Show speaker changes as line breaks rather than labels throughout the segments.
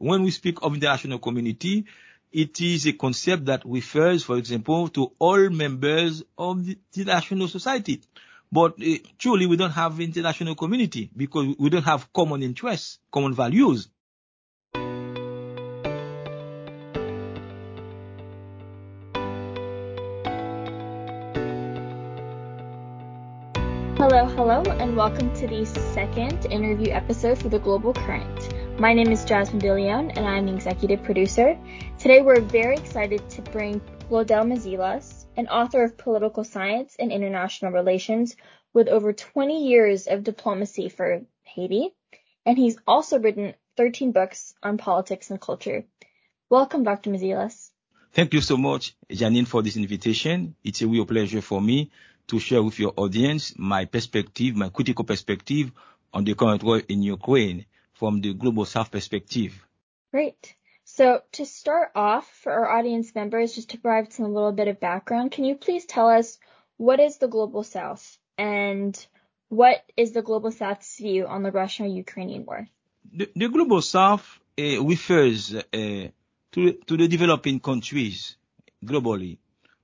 when we speak of international community, it is a concept that refers, for example, to all members of the international society. But uh, truly, we don't have international community because we don't have common interests, common values.
Hello, hello, and welcome to the second interview episode for the Global Current. My name is Jasmine DeLeon, and I'm the executive producer. Today, we're very excited to bring Glodel Mezilas, an author of political science and international relations with over 20 years of diplomacy for Haiti, and he's also written 13 books on politics and culture. Welcome, Dr. Mezilas.
Thank you so much, Janine, for this invitation. It's a real pleasure for me to share with your audience my perspective, my critical perspective on the current war in Ukraine from the global south perspective.
Great. So to start off for our audience members, just to provide some a little bit of background, can you please tell us what is the global south and what is the global south's view on the Russian-Ukrainian war?
The, the global south uh, refers uh, to, to the developing countries globally,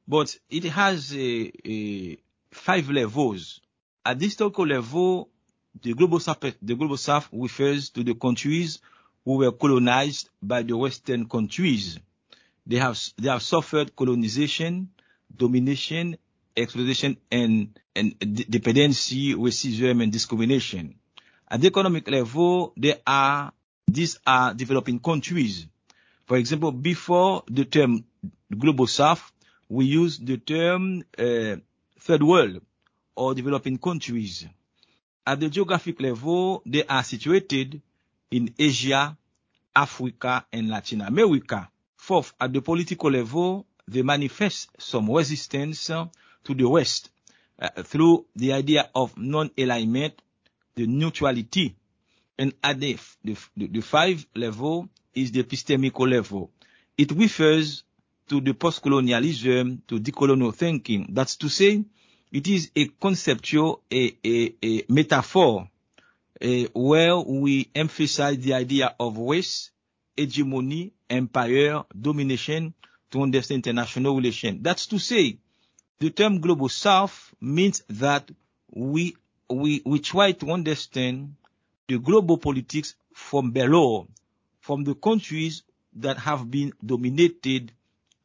but it has a five levels. At this historical level, the global south, the global south refers to the countries who were colonized by the Western countries. They have, they have suffered colonization, domination, exploitation, and, and dependency, racism, and discrimination. At the economic level, there are, these are developing countries. For example, before the term global south, we used the term uh, third world or developing countries. At the geographic level, they are situated in Asia, Africa, and Latin America. Fourth, at the political level, they manifest some resistance to the West uh, through the idea of non-alignment, the neutrality. And at the, the, the five level is the epistemical level. It refers to the post-colonialism, to decolonial thinking. That's to say, it is a conceptual, a, a, a metaphor, where we emphasize the idea of race, hegemony, empire, domination to understand international relations. That's to say, the term global south means that we, we, we try to understand the global politics from below, from the countries that have been dominated,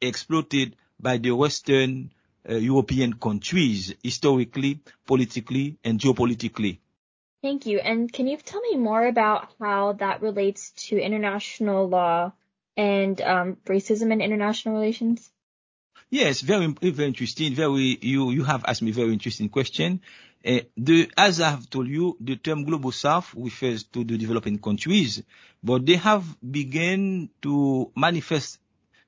exploited by the Western uh, European countries, historically, politically, and geopolitically.
Thank you. And can you tell me more about how that relates to international law and um, racism in international relations?
Yes, very, very interesting. Very, you, you have asked me a very interesting question. Uh, the, as I have told you, the term global south refers to the developing countries, but they have begun to manifest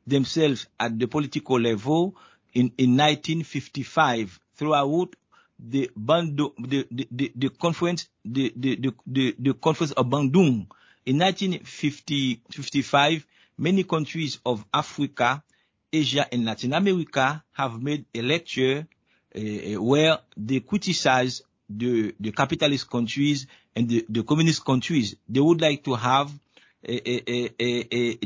themselves at the political level in, in 1955 throughout the Bandung, the, the, the, the conference, the, the, the, the, conference of Bandung. In 1955, many countries of Africa, Asia, and Latin America have made a lecture uh, where they criticize the, the capitalist countries and the, the communist countries. They would like to have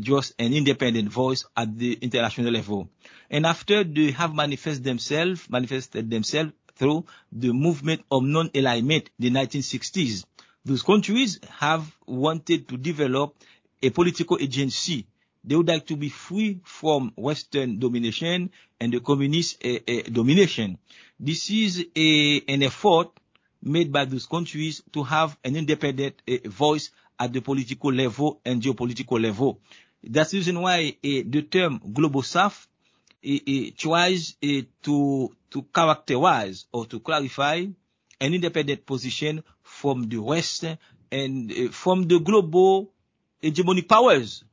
just an independent voice at the international level. And after they have manifested themselves, manifested themselves through the movement of non-alignment, in the 1960s, those countries have wanted to develop a political agency. They would like to be free from Western domination and the communist uh, uh, domination. This is a, an effort made by those countries to have an independent uh, voice at the political level and geopolitical level. That's the reason why uh, the term global south uh, uh, tries to, to characterize or to clarify an independent position from the West and from the global hegemonic powers.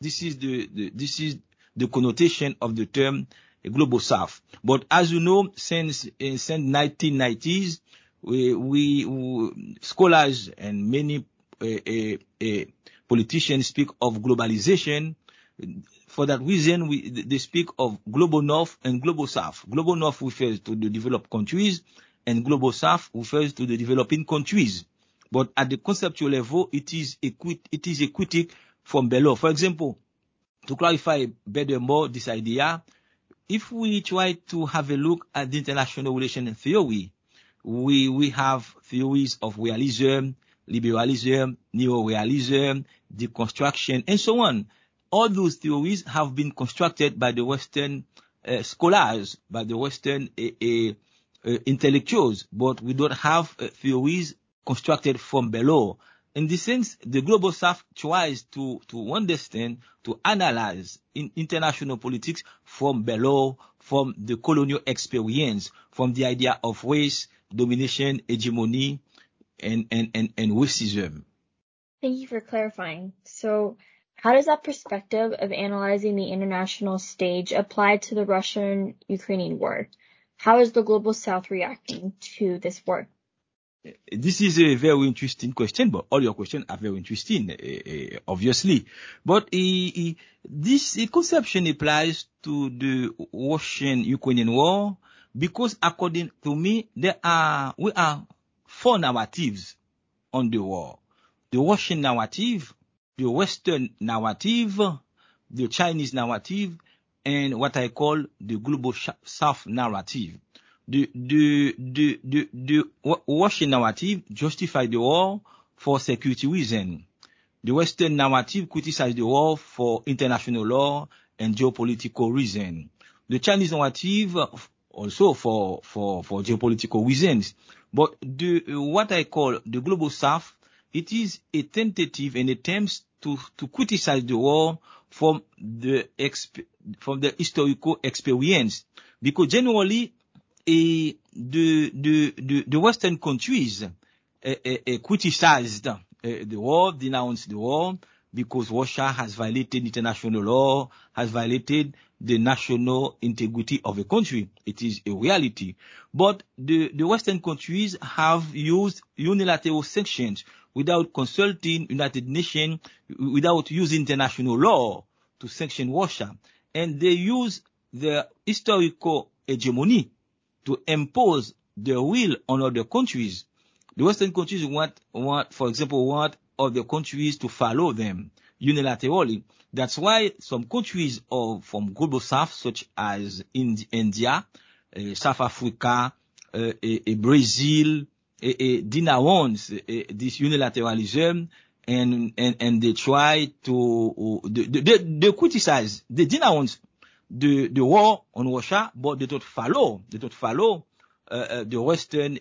This is the, the, this is the connotation of the term global south. But as you know, since, since 1990s, we, we, scholars and many politicians speak of globalization. For that reason, we, they speak of global north and global south. Global north refers to the developed countries and global south refers to the developing countries. But at the conceptual level, it is a, it is a critique from below. For example, to clarify better more this idea, if we try to have a look at the international relation theory, we, we have theories of realism, liberalism, neo-realism, deconstruction, and so on. All those theories have been constructed by the Western uh, scholars, by the Western uh, uh, intellectuals, but we don't have theories constructed from below. In this sense, the global south tries to, to understand, to analyze in international politics from below, from the colonial experience, from the idea of race, domination, hegemony, and, and, and, and racism.
Thank you for clarifying. So how does that perspective of analyzing the international stage apply to the Russian-Ukrainian war? How is the global south reacting to this war?
This is a very interesting question, but all your questions are very interesting, uh, uh, obviously. But uh, this conception applies to the Russian-Ukrainian war because according to me, there are, we are four narratives on the war. The Russian narrative, the Western narrative, the Chinese narrative, and what I call the global South narrative. The, the, the, the, the Russian narrative justify the war for security reasons. The Western narrative criticize the war for international law and geopolitical reasons. The Chinese narrative also for, for, for geopolitical reasons. But the, what I call the global south, it is a tentative and attempts to, to criticize the war from the, exp, from the historical experience. Because generally, the, the, the, the Western countries uh, uh, criticized uh, the war, denounced the war, because Russia has violated international law, has violated the national integrity of a country. It is a reality. But the, the Western countries have used unilateral sanctions without consulting United Nations, without using international law to sanction Russia. And they use their historical hegemony to impose their will on other countries. The Western countries want, want, for example, want other countries to follow them unilaterally. That's why some countries of, from global south, such as India, uh, South Africa, uh, uh, Brazil, denounce this unilateralism and, and, and they try to, oh, they, they, they criticize, they the, the war on Russia, but they don't follow, they don't follow the Western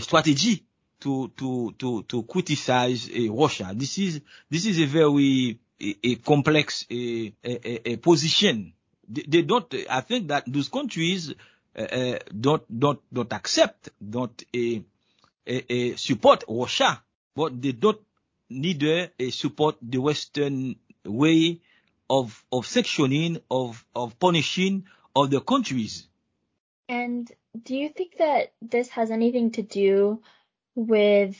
strategy to to to to criticize eh, Russia. This is this is a very a, a complex a, position. They, they, don't. I think that those countries eh, eh, don't don't don't accept, don't support Russia, but they don't neither support the Western way of, of sectioning, of, of punishing of the countries.
And do you think that this has anything to do with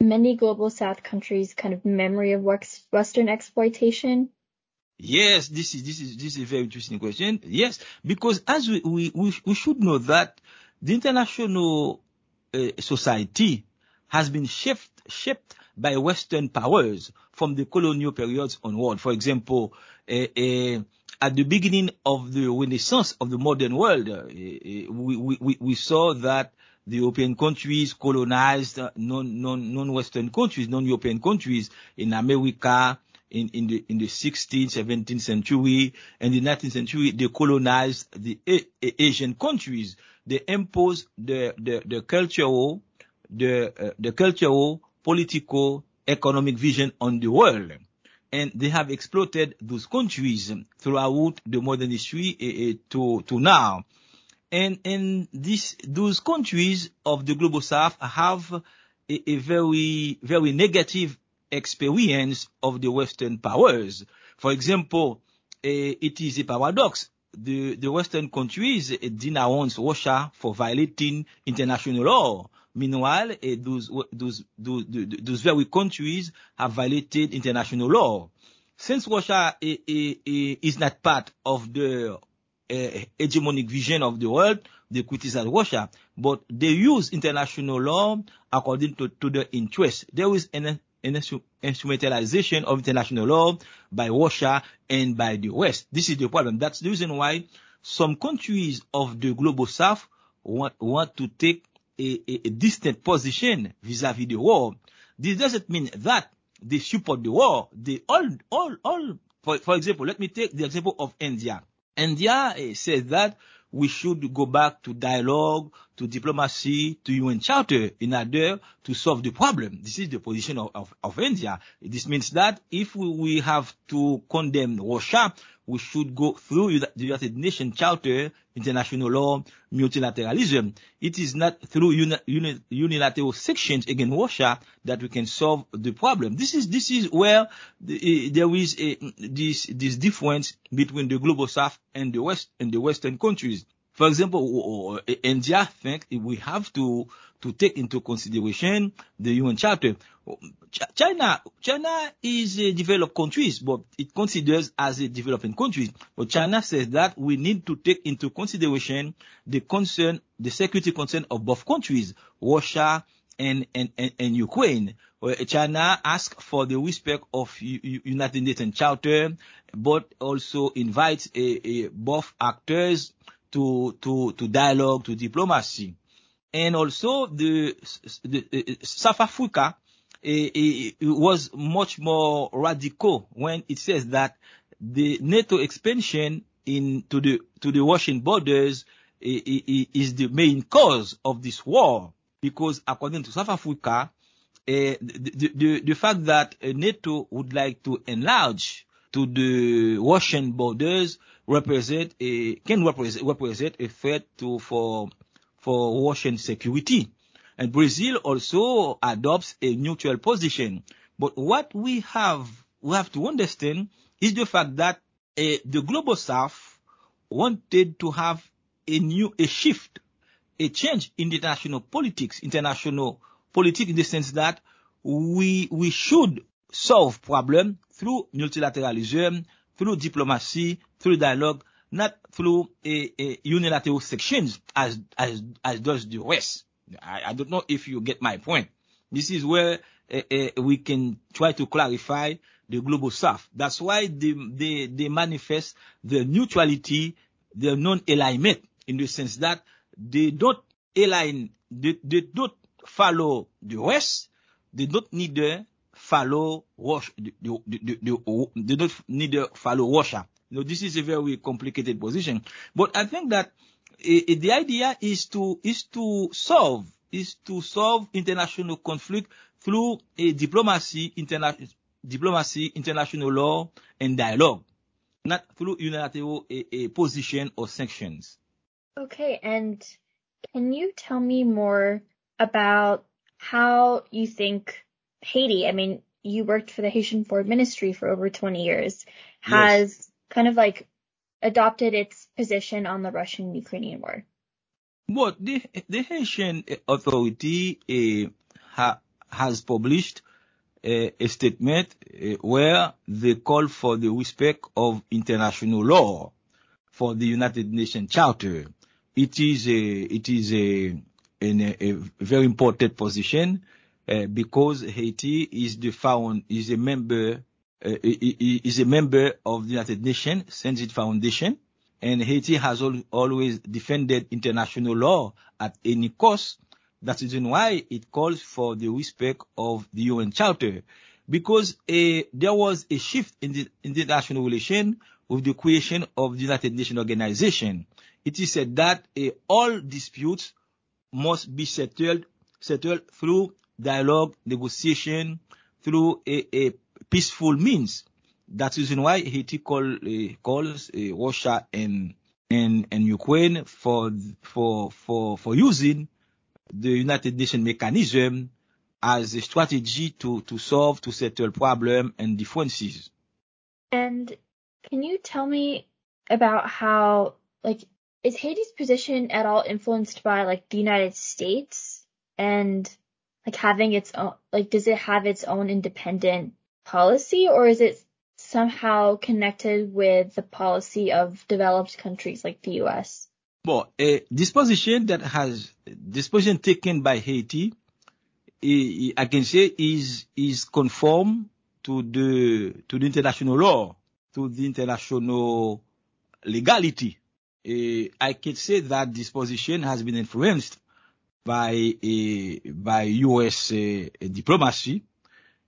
many global south countries kind of memory of Western exploitation?
Yes, this is, this is, this is a very interesting question. Yes, because as we, we, we, we should know that the international uh, society has been shaped, shaped by Western powers from the colonial periods onward. For example, uh, uh, at the beginning of the renaissance of the modern world, uh, we, we, we saw that the European countries colonized non, non, non-Western countries, non-European countries in America, in, in the, in the 16th, 17th century, and the 19th century, they colonized the A- Asian countries. They imposed the, the, the cultural, the, uh, the cultural, political, economic vision on the world. And they have exploited those countries throughout the modern history uh, to, to now. And, and this, those countries of the global south have a, a very, very negative experience of the Western powers. For example, uh, it is a paradox. The, the Western countries denounce Russia for violating international law. Meanwhile, uh, those, those, those, those very countries have violated international law. Since Russia is not part of the Eh, hegemonic vision of the world, they criticize Russia, but they use international law according to, to their interest. There is an, an, instrumentalization of international law by Russia and by the West. This is the problem. That's the reason why some countries of the global south want, want to take a, a, a distant position vis-à-vis the war. This doesn't mean that they support the war. They all, all, all, for, for example, let me take the example of India. India eh, says that we should go back to dialogue, to diplomacy, to UN Charter in order to solve the problem. This is the position of, of, of India. This means that if we, we have to condemn Russia, we should go through the United Nations Charter, international law, multilateralism. It is not through uni, uni, unilateral sections against Russia that we can solve the problem. This is this is where the, eh, there is a, this this difference between the global south and the west and the western countries. For example, India think we have to to take into consideration the UN Charter. China, China is a developed country, but it considers as a developing country. But China says that we need to take into consideration the concern, the security concern of both countries, Russia and, and, and, and Ukraine. China asks for the respect of United Nations Charter, but also invites a, a, both actors to, to, to dialogue, to diplomacy. And also the, the South Africa it, it was much more radical when it says that the NATO expansion into the to the Russian borders eh, is the main cause of this war because according to South Africa, uh, the, the, the fact that NATO would like to enlarge to the Russian borders represent a can represent, represent a threat to for for Russian security. And Brazil also adopts a neutral position. But what we have, we have to understand is the fact that uh, the global south wanted to have a new, a shift, a change in international politics, international politics in the sense that we, we should solve problem through multilateralism, through diplomacy, through dialogue, not through a, a unilateral sections as, as, as does the West. I, I don't know if you get my point. This is where uh, uh, we can try to clarify the global south. That's why they, they, they manifest the neutrality, the non-alignment in the sense that they don't align, they, they don't follow the West, they don't neither follow Russia, the, the, the, they don't need to follow Russia. You know, this is a very complicated position. But I think that eh, eh, the idea is to is to solve is to solve international conflict through a diplomacy, interna- diplomacy, international law, and dialogue, not through unilateral a, a position or sanctions.
Okay, and can you tell me more about how you think Haiti, I mean, you worked for the Haitian Foreign Ministry for over 20 years, has yes. kind of like adopted its position on the Russian-Ukrainian war?
Well, the, the Haitian authority uh, ha, has published uh, a statement uh, where they call for the respect of international law for the United Nations Charter. It is a, it is a, an, a very important position because Haiti is the found, is a member uh, is a member of the United Nations, since its foundation, and Haiti has al- always defended international law at any cost. That's the reason why it calls for the respect of the UN Charter. Because uh, there was a shift in the, in the international relation with the creation of the United Nations Organization. It is said that all disputes must be settled, settled through dialogue, negotiation, through a, a peaceful means. That's the reason why Haiti call, uh, calls uh, Russia and, and, and Ukraine for, for, for, for using the United Nations mechanism as a strategy to, to solve, to settle problem and differences.
And can you tell me about how, like, is Haiti's position at all influenced by, like, the United States and, like, having its own, like, does it have its own independent policy or is it somehow connected with the policy of developed countries like the US?
Well, a disposition that has disposition taken by Haiti, I can say is is conform to the, to the international law, to the international legality. Uh, I can say that this position has been influenced by by U.S. Uh, diplomacy,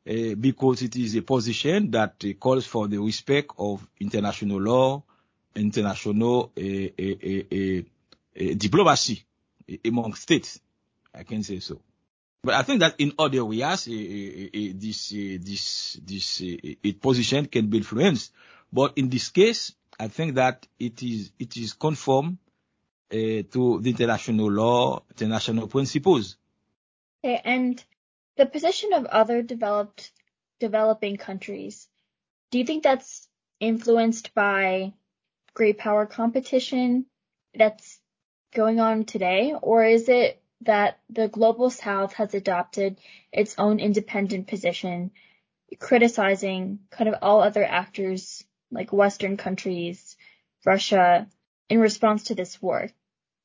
uh, because it is a position that uh, calls for the respect of international law, international uh, uh, uh, diplomacy among states. I can say so. But I think that in other ways, this this this position can be influenced. But in this case, I think that it is it is conform uh, Eh, to the international law, international principles.
Okay, and the position of other developed developing countries, do you think that's influenced by great power competition that's going on today, or is it that the global south has adopted its own independent position, criticizing kind of all other actors like Western countries, Russia, in response to this war?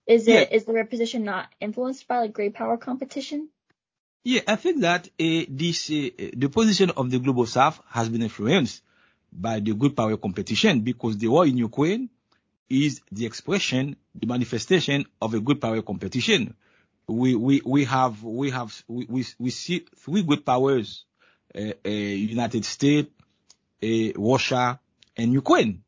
Is it yeah. is their position not influenced by like great power competition?
Yeah, I think that uh, this uh, the position of the global south has been influenced by the great power competition because the war in Ukraine is the expression, the manifestation of a great power competition. We we we have we have we we, we see three great powers: uh, United States, Russia, and Ukraine.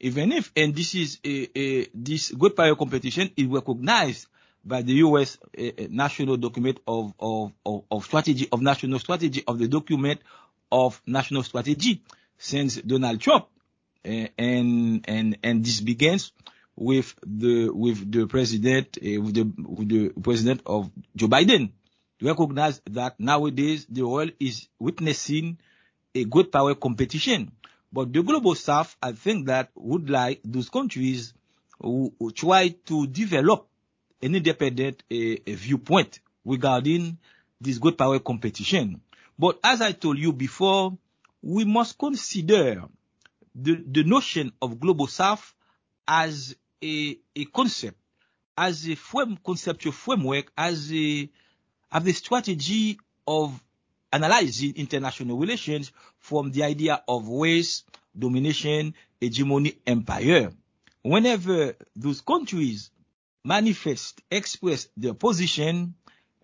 Even if, and this is a, a, this great power competition is recognized by the U.S. Uh, national document of, of, of, of, strategy, of national strategy, of the document of national strategy since Donald Trump. Uh, and, and, and this begins with the, with the president, uh, with the, with the president of Joe Biden to recognize that nowadays the world is witnessing a great power competition. But the global south, I think that would like those countries who, who try to develop an independent uh, viewpoint regarding this great power competition. But as I told you before, we must consider the, the notion of global south as a, a concept, as a frame, conceptual framework, as a, as a strategy of analyzing international relations from the idea of race, domination, hegemony, empire. Whenever those countries manifest, express their position,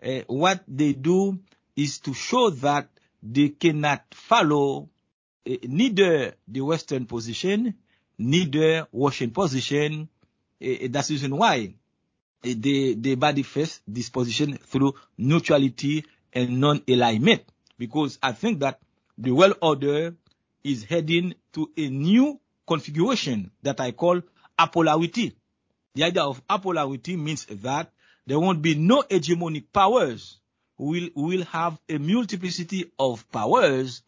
uh, what they do is to show that they cannot follow uh, neither the Western position, neither Russian position. Uh, that's the reason why they, they manifest this position through neutrality and non-alignment. Because I think that the world order is heading to a new configuration that I call apolarity. The idea of apolarity means that there won't be no hegemonic powers. We'll, we'll have a multiplicity of powers,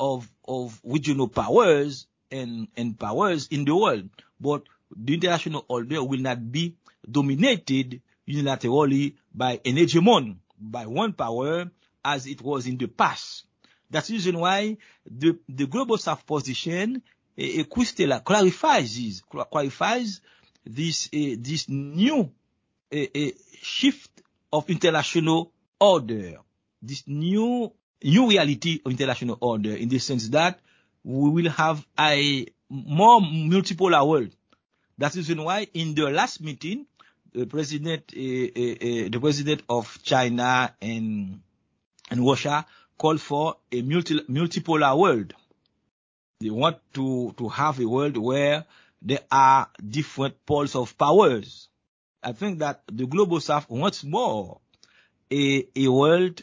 of, of regional powers and, and powers in the world. But the international order will not be dominated unilaterally by an hegemon, by one power as it was in the past. That's the reason why the, the global south position uh, clarifies this, clarifies this, uh, this new uh, shift of international order, this new, new reality of international order in the sense that we will have a more multipolar world. That's the reason why in the last meeting, the president, the president of China and, and Russia call for a multi, multipolar world. They want to, to have a world where there are different poles of powers. I think that the global south wants more a, a world,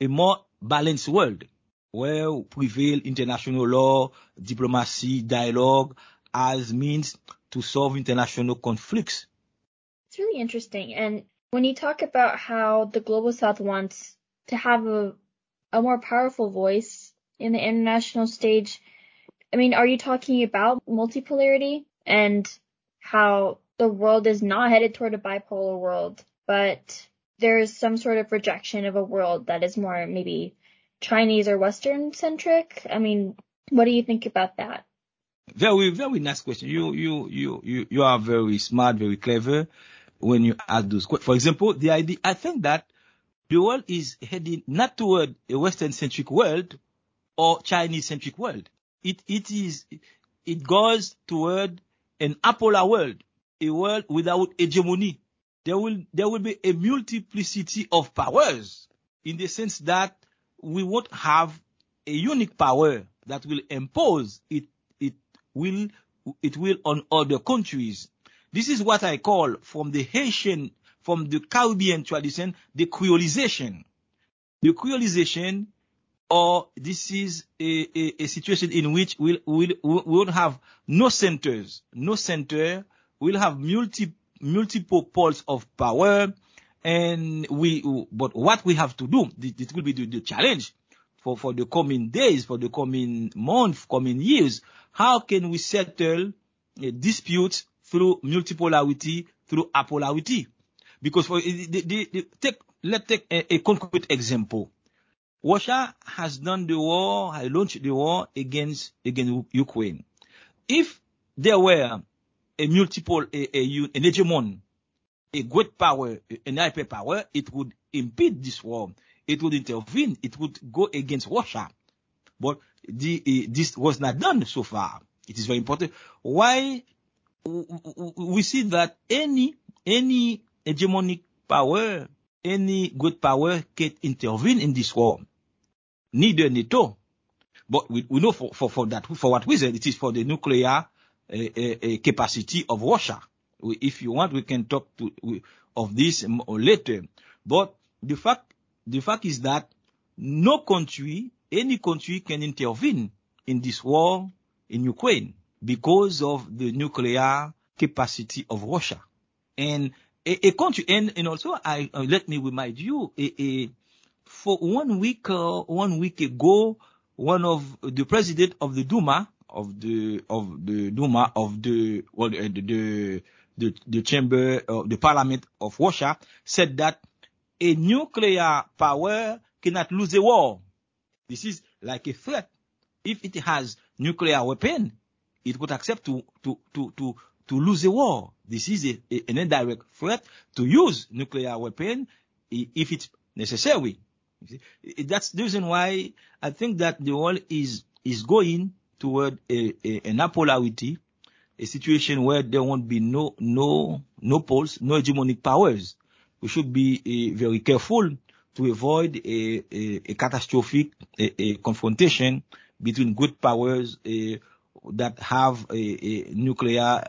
a more balanced world where prevail international law, diplomacy, dialogue as means to solve international conflicts.
It's really interesting. And when you talk about how the global south wants to have a a more powerful voice in the international stage. I mean, are you talking about multipolarity and how the world is not headed toward a bipolar world, but there is some sort of rejection of a world that is more maybe Chinese or Western centric? I mean, what do you think about that?
Very, very nice question. You, you, you, you, you are very smart, very clever when you ask those questions. For example, the idea, I think that the world is heading not toward a Western centric world, or Chinese centric world. It, it is, it goes toward an apolar world, a world without hegemony. There will, there will be a multiplicity of powers in the sense that we won't have a unique power that will impose it, it will, it will on other countries. This is what I call from the Haitian, from the Caribbean tradition, the creolization. The creolization or this is a, a, a situation in which we'll, we'll, we will have no centers, no center. We'll have multi, multiple poles of power. And we, but what we have to do, this will be the, the challenge for, for the coming days, for the coming month, coming years. How can we settle eh, disputes through multipolarity, through apolarity? Because for the, the, the, take, let's take a, a concrete example. Russia has done the war, has launched the war against, against Ukraine. If there were a multiple, a, a, an hegemon, a great power, an hyperpower, it would impede this war. It would intervene. It would go against Russia. But the, uh, this was not done so far. It is very important. Why we see that any, any hegemonic power, any good power can intervene in this war. Neither NATO. But we, we know for, for, for that, for what reason? It is for the nuclear uh, uh, capacity of Russia. We, if you want, we can talk to, we, of this later. But the fact, the fact is that no country, any country can intervene in this war in Ukraine because of the nuclear capacity of Russia. And a, a country, and, and also I, uh, let me remind you, a, a, for one week, uh, one week ago, one of the president of the Duma, of the, of the Duma, of the, well, the, the, the, the chamber, uh, the parliament of Russia said that a nuclear power cannot lose a war. This is like a threat. If it has nuclear weapon, it would accept to, to, to, to, to lose a war. This is a, a, an indirect threat to use nuclear weapon if it's necessary. That's the reason why I think that the world is, is going toward a, a, an apolarity, a situation where there won't be no, no, no poles, no hegemonic powers. We should be uh, very careful to avoid a, a, a catastrophic a, confrontation between good powers uh, that have nuclear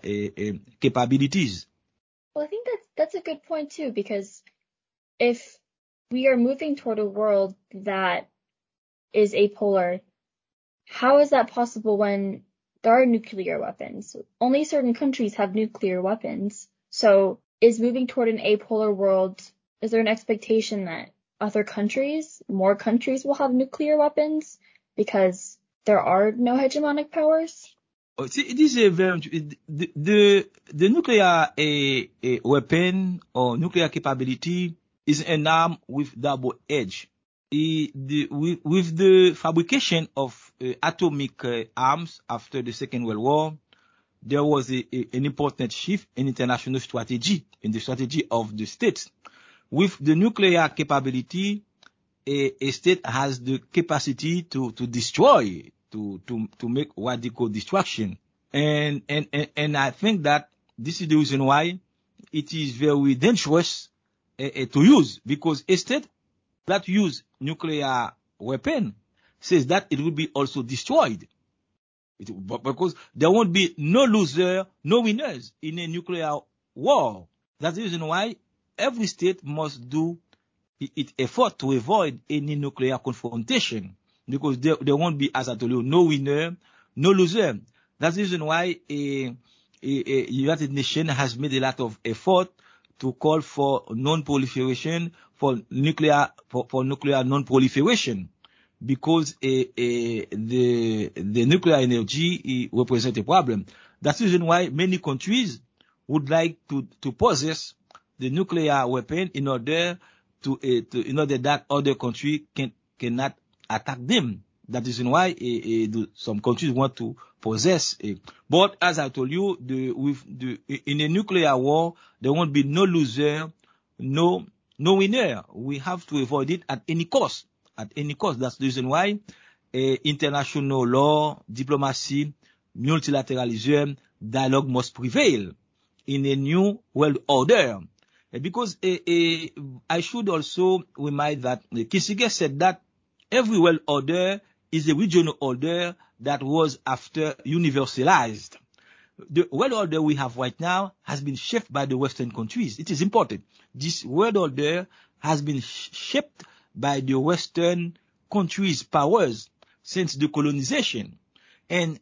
capabilities.
Well, I think that's that's a good point too, because if we are moving toward a world that is apolar, how is that possible when there are nuclear weapons? Only certain countries have nuclear weapons. So is moving toward an apolar world, is there an expectation that other countries, more countries will have nuclear weapons because there are no hegemonic powers?
Oh, it is a very, the, the, the nuclear a, a weapon or nuclear capability is an arm with double edge. The, the, with, with, the fabrication of uh, atomic uh, arms after the Second World War, there was a, a, an important shift in international strategy, in the strategy of the states. With the nuclear capability, a, a state has the capacity to, to destroy, to, to, to make what radical destruction. And, and, and, and I think that this is the reason why it is very dangerous uh, to use because a state that use nuclear weapon says that it will be also destroyed. It, because there won't be no loser, no winners in a nuclear war. That's the reason why every state must do its effort to avoid any nuclear confrontation. Because there, there won't be, as I told you, no winner, no loser. That's the reason why a, a, a United Nations has made a lot of effort to call for non-proliferation, for nuclear, for, for nuclear non-proliferation, because a, a, the, the nuclear energy represents a problem. That's the reason why many countries would like to, to possess the nuclear weapon in order to, uh, to in order that other country can, cannot attack them. That is why uh, uh, some countries want to possess it. But as I told you, the, with the, in a nuclear war, there won't be no loser, no, no winner. We have to avoid it at any cost. At any cost. That's the reason why eh, international law, diplomacy, multilateralism, dialogue must prevail in a new world order. Because I should also remind that Kissinger said that every world order is a regional order that was after universalized. The world order we have right now has been shaped by the Western countries. It is important. This world order has been shaped by the Western countries' powers since the colonization. And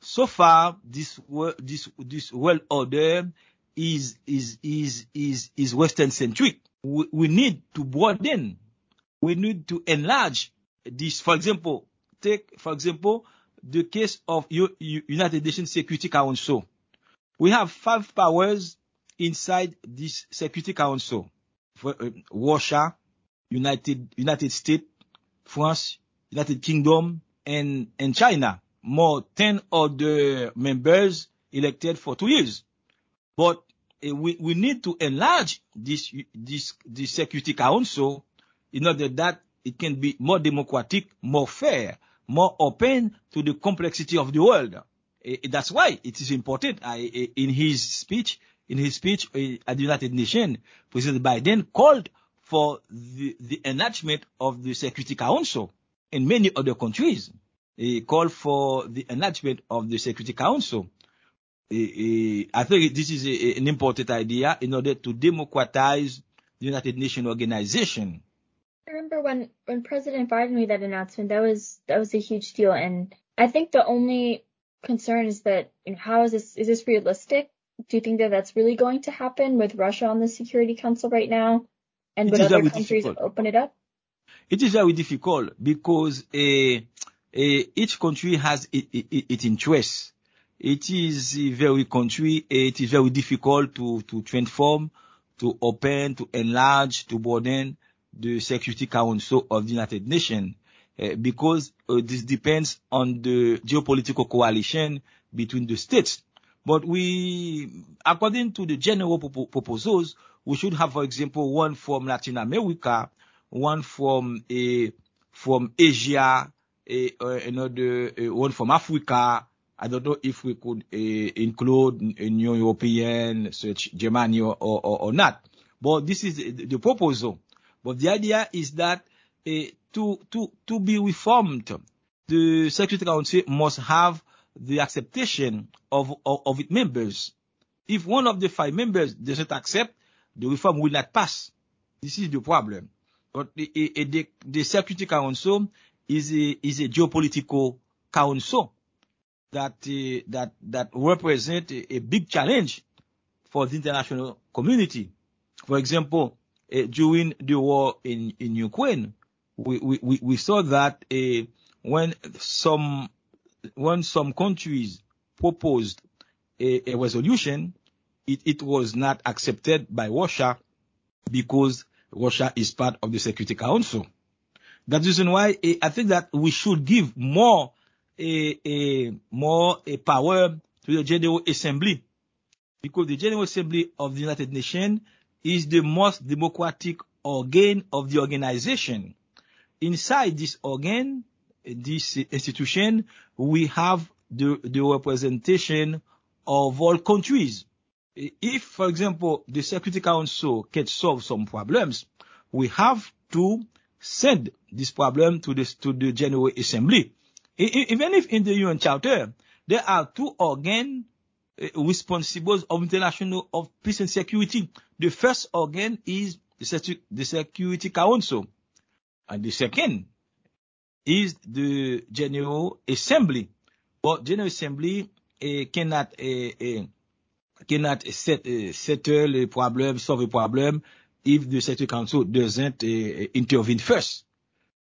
so far, this world order is is, is, is, is Western centric. We need to broaden. We need to enlarge this. For example, take for example, the case of United Nations Security Council. We have five powers inside this Security Council. Uh, Russia, United United States, France, United Kingdom, and and China. More 10 other members elected for two years. But uh, we we need to enlarge this, this, this Security Council in order that it can be more democratic, more fair, more open to the complexity of the world. Eh, eh, that's why it is important. Eh, in his speech in his speech at the United Nations, President Biden called for the enlargement of the Security Council in many other countries. He called for the enlargement of the Security Council. I think this is an important idea in order to democratize the United Nations organization.
I remember when when President Biden made that announcement, that was that was a huge deal. And I think the only concern is that, you know, how is this is this realistic? Do you think that that's really going to happen with Russia on the Security Council right now? And would other countries open it up?
It is very difficult because eh, eh, each country has its interests. It is very country, eh, it is very difficult to to transform, to open, to enlarge, to broaden the Security Council of the United Nations. Eh, because eh, this depends on the geopolitical coalition between the states. But we, according to the general proposals, we should have, for example, one from Latin America, one from eh, Asia, another one from Africa. I don't know if we could include a new European, such Germany or not. But this is the proposal. But the idea is that eh, to to, to be reformed, the Security Council must have the acceptation of of its members. If one of the five members doesn't accept, the reform will not pass. This is the problem. But the eh, eh, the Security Council is a is a geopolitical council that uh that that represents a big challenge for the international community. For example, Uh, during the war in in Ukraine, we we, we saw that uh, when some when some countries proposed a resolution, it it, was not accepted by Russia because Russia is part of the Security Council. That's the reason why uh, I think that we should give more a, a more a power to the General Assembly. Because the General Assembly of the United Nations is the most democratic organ of the organization. Inside this organ, this institution, we have the representation of all countries. If, for example, the Security Council can solve some problems, we have to send this problem to the General Assembly. Even if in the UN Charter, there are two organs eh, responsible of international of peace and security. the first organ is the Security Council. And the second is the General Assembly. But General Assembly eh, cannot, eh, eh, cannot set, eh, settle the problem, solve the problem if the Security Council doesn't eh, intervene first.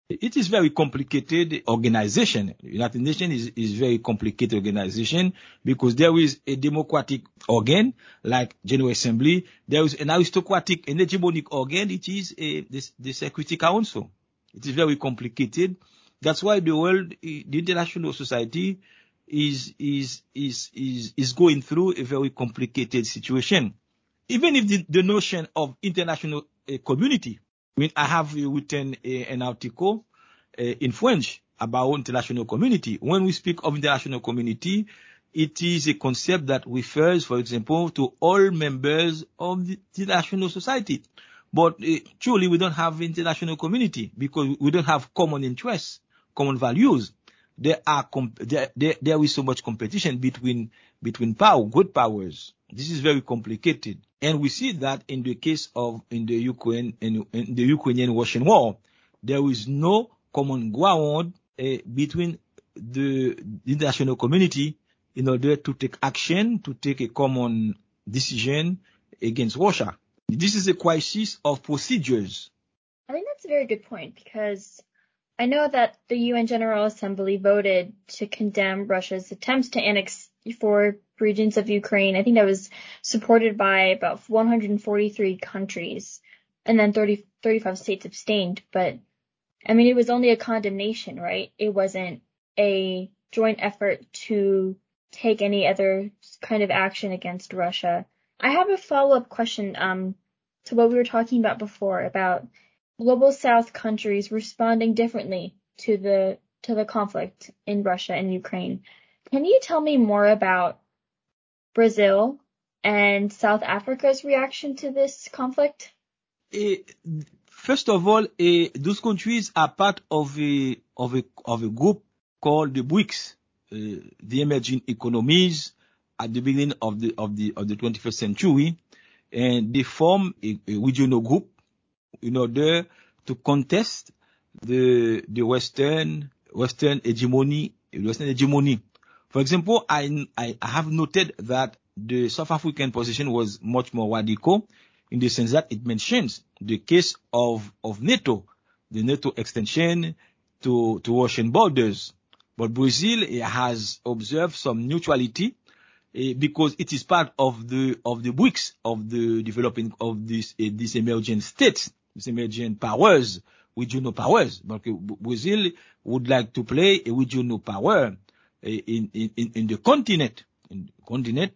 It is very complicated organization. The United Nations is a very complicated organization because there is a democratic organ like General Assembly. There is an aristocratic and hegemonic organ, it is eh, a, the Security Council. It is very complicated. That's why the world, eh, the international society is is, is, is, is going through a very complicated situation. Even if the notion of international eh, community, I have written an article in French about international community. When we speak of international community, it is a concept that refers, for example, to all members of the international society. But uh, truly, we don't have international community because we don't have common interests, common values. There are there, there, there is so much competition between between power, good powers. This is very complicated, and we see that in the case of in the Ukraine in, in the Ukrainian-Russian war, there is no common ground uh, between the international community in order to take action, to take a common decision against Russia. This is a crisis of procedures.
I think that's a very good point because I know that the UN General Assembly voted to condemn Russia's attempts to annex four regions of Ukraine. I think that was supported by about 143 countries and then 30, 35 states abstained. But I mean, it was only a condemnation, right? It wasn't a joint effort to take any other kind of action against Russia. I have a follow-up question um, to what we were talking about before about global South countries responding differently to the to the conflict in Russia and Ukraine. Can you tell me more about Brazil and South Africa's reaction to this conflict?
Uh, first of all, uh, those countries are part of a of a of a group called the BRICS, uh, the emerging economies at the beginning of the of the of the 21st century, and they form a, a regional group in order to contest the the Western Western hegemony Western hegemony. For example, I I have noted that the South African position was much more radical in the sense that it mentions the case of of NATO, the NATO extension to to Russian borders. But Brazil has observed some neutrality uh, because it is part of the of the BRICS of the developing of this uh, these emerging states, these emerging powers, regional powers. But Brazil would like to play a regional power in, in in the continent, in the continent,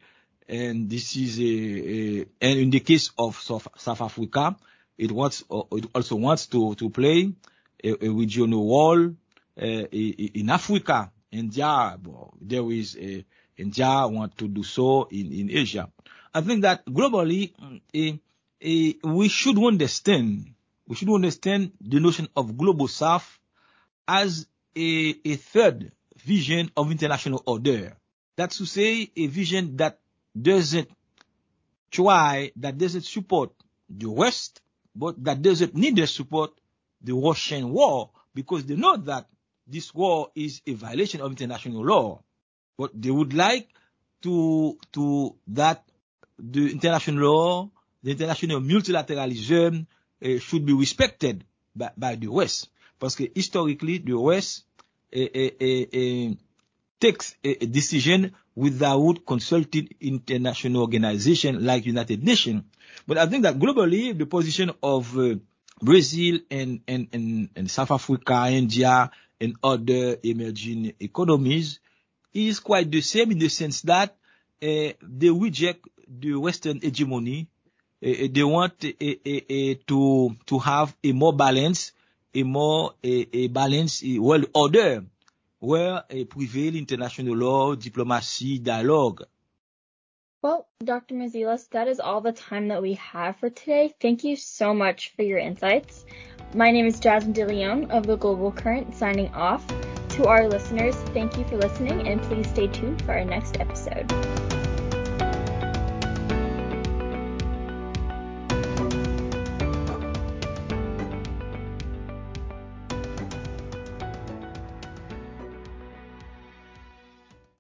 and this is a, a and in the case of South, South Africa, it wants it also wants to to play a, a regional role uh, in Africa. India, there is a India want to do so in, in Asia. I think that globally, uh, uh, we should understand, we should understand the notion of global south as a, a third vision of international order. That's to say, a vision that doesn't try, that doesn't support the West, but that doesn't need to support the Russian war because they know that this war is a violation of international law. But they would like to, to that the international law, the international multilateralism uh, should be respected by, by the West. Que historically, the West takes a, decision without consulting international organizations like United Nations. But I think that globally, the position of Brazil and, and, and, and South Africa, India, and other emerging economies is quite the same in the sense that uh, they reject the Western hegemony. Uh, they want uh, to to have a more balanced, a more a, balanced world order where a prevail international law, diplomacy, dialogue.
Well, Dr. Mezilas, that is all the time that we have for today. Thank you so much for your insights. My name is Jasmine De Leon of the Global Current signing off. To our listeners, thank you for listening and please stay tuned for our next episode.